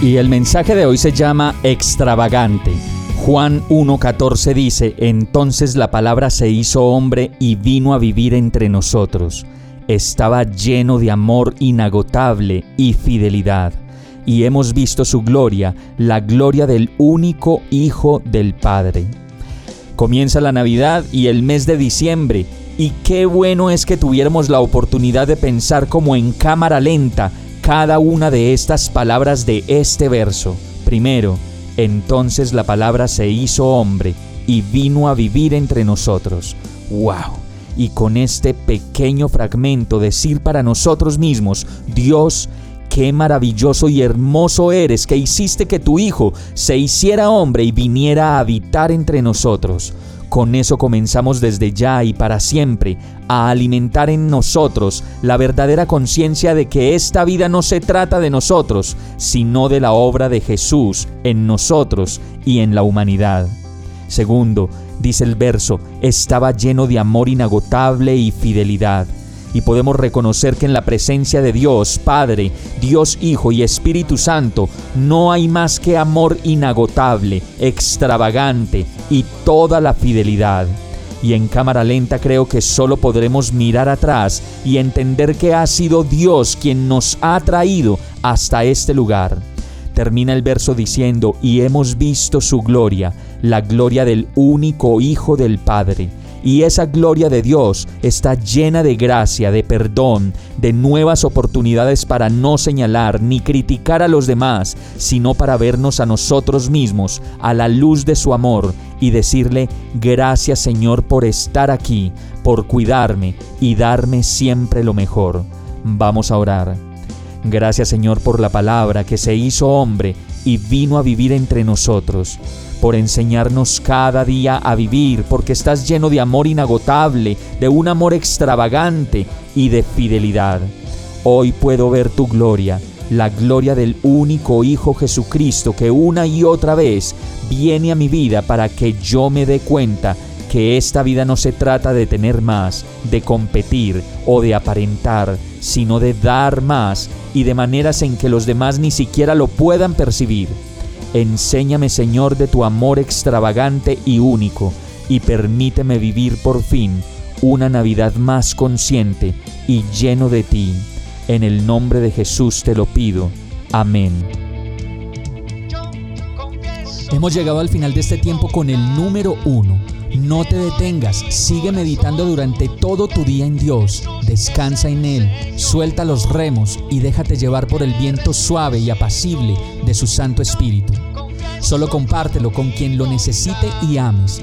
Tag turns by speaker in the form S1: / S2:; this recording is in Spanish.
S1: Y el mensaje de hoy se llama extravagante. Juan 1.14 dice, entonces la palabra se hizo hombre y vino a vivir entre nosotros estaba lleno de amor inagotable y fidelidad, y hemos visto su gloria, la gloria del único Hijo del Padre. Comienza la Navidad y el mes de diciembre, y qué bueno es que tuviéramos la oportunidad de pensar como en cámara lenta cada una de estas palabras de este verso. Primero, entonces la palabra se hizo hombre y vino a vivir entre nosotros. ¡Wow! y con este pequeño fragmento decir para nosotros mismos, Dios, qué maravilloso y hermoso eres que hiciste que tu Hijo se hiciera hombre y viniera a habitar entre nosotros. Con eso comenzamos desde ya y para siempre a alimentar en nosotros la verdadera conciencia de que esta vida no se trata de nosotros, sino de la obra de Jesús en nosotros y en la humanidad. Segundo, dice el verso, estaba lleno de amor inagotable y fidelidad. Y podemos reconocer que en la presencia de Dios, Padre, Dios Hijo y Espíritu Santo, no hay más que amor inagotable, extravagante y toda la fidelidad. Y en cámara lenta creo que solo podremos mirar atrás y entender que ha sido Dios quien nos ha traído hasta este lugar termina el verso diciendo, y hemos visto su gloria, la gloria del único Hijo del Padre. Y esa gloria de Dios está llena de gracia, de perdón, de nuevas oportunidades para no señalar ni criticar a los demás, sino para vernos a nosotros mismos a la luz de su amor y decirle, gracias Señor por estar aquí, por cuidarme y darme siempre lo mejor. Vamos a orar. Gracias Señor por la palabra que se hizo hombre y vino a vivir entre nosotros, por enseñarnos cada día a vivir, porque estás lleno de amor inagotable, de un amor extravagante y de fidelidad. Hoy puedo ver tu gloria, la gloria del único Hijo Jesucristo que una y otra vez viene a mi vida para que yo me dé cuenta que esta vida no se trata de tener más, de competir o de aparentar, sino de dar más y de maneras en que los demás ni siquiera lo puedan percibir. Enséñame, Señor, de tu amor extravagante y único, y permíteme vivir por fin una Navidad más consciente y lleno de ti. En el nombre de Jesús te lo pido. Amén. Hemos llegado al final de este tiempo con el número uno no te detengas, sigue meditando durante todo tu día en Dios, descansa en Él, suelta los remos y déjate llevar por el viento suave y apacible de su Santo Espíritu. Solo compártelo con quien lo necesite y ames.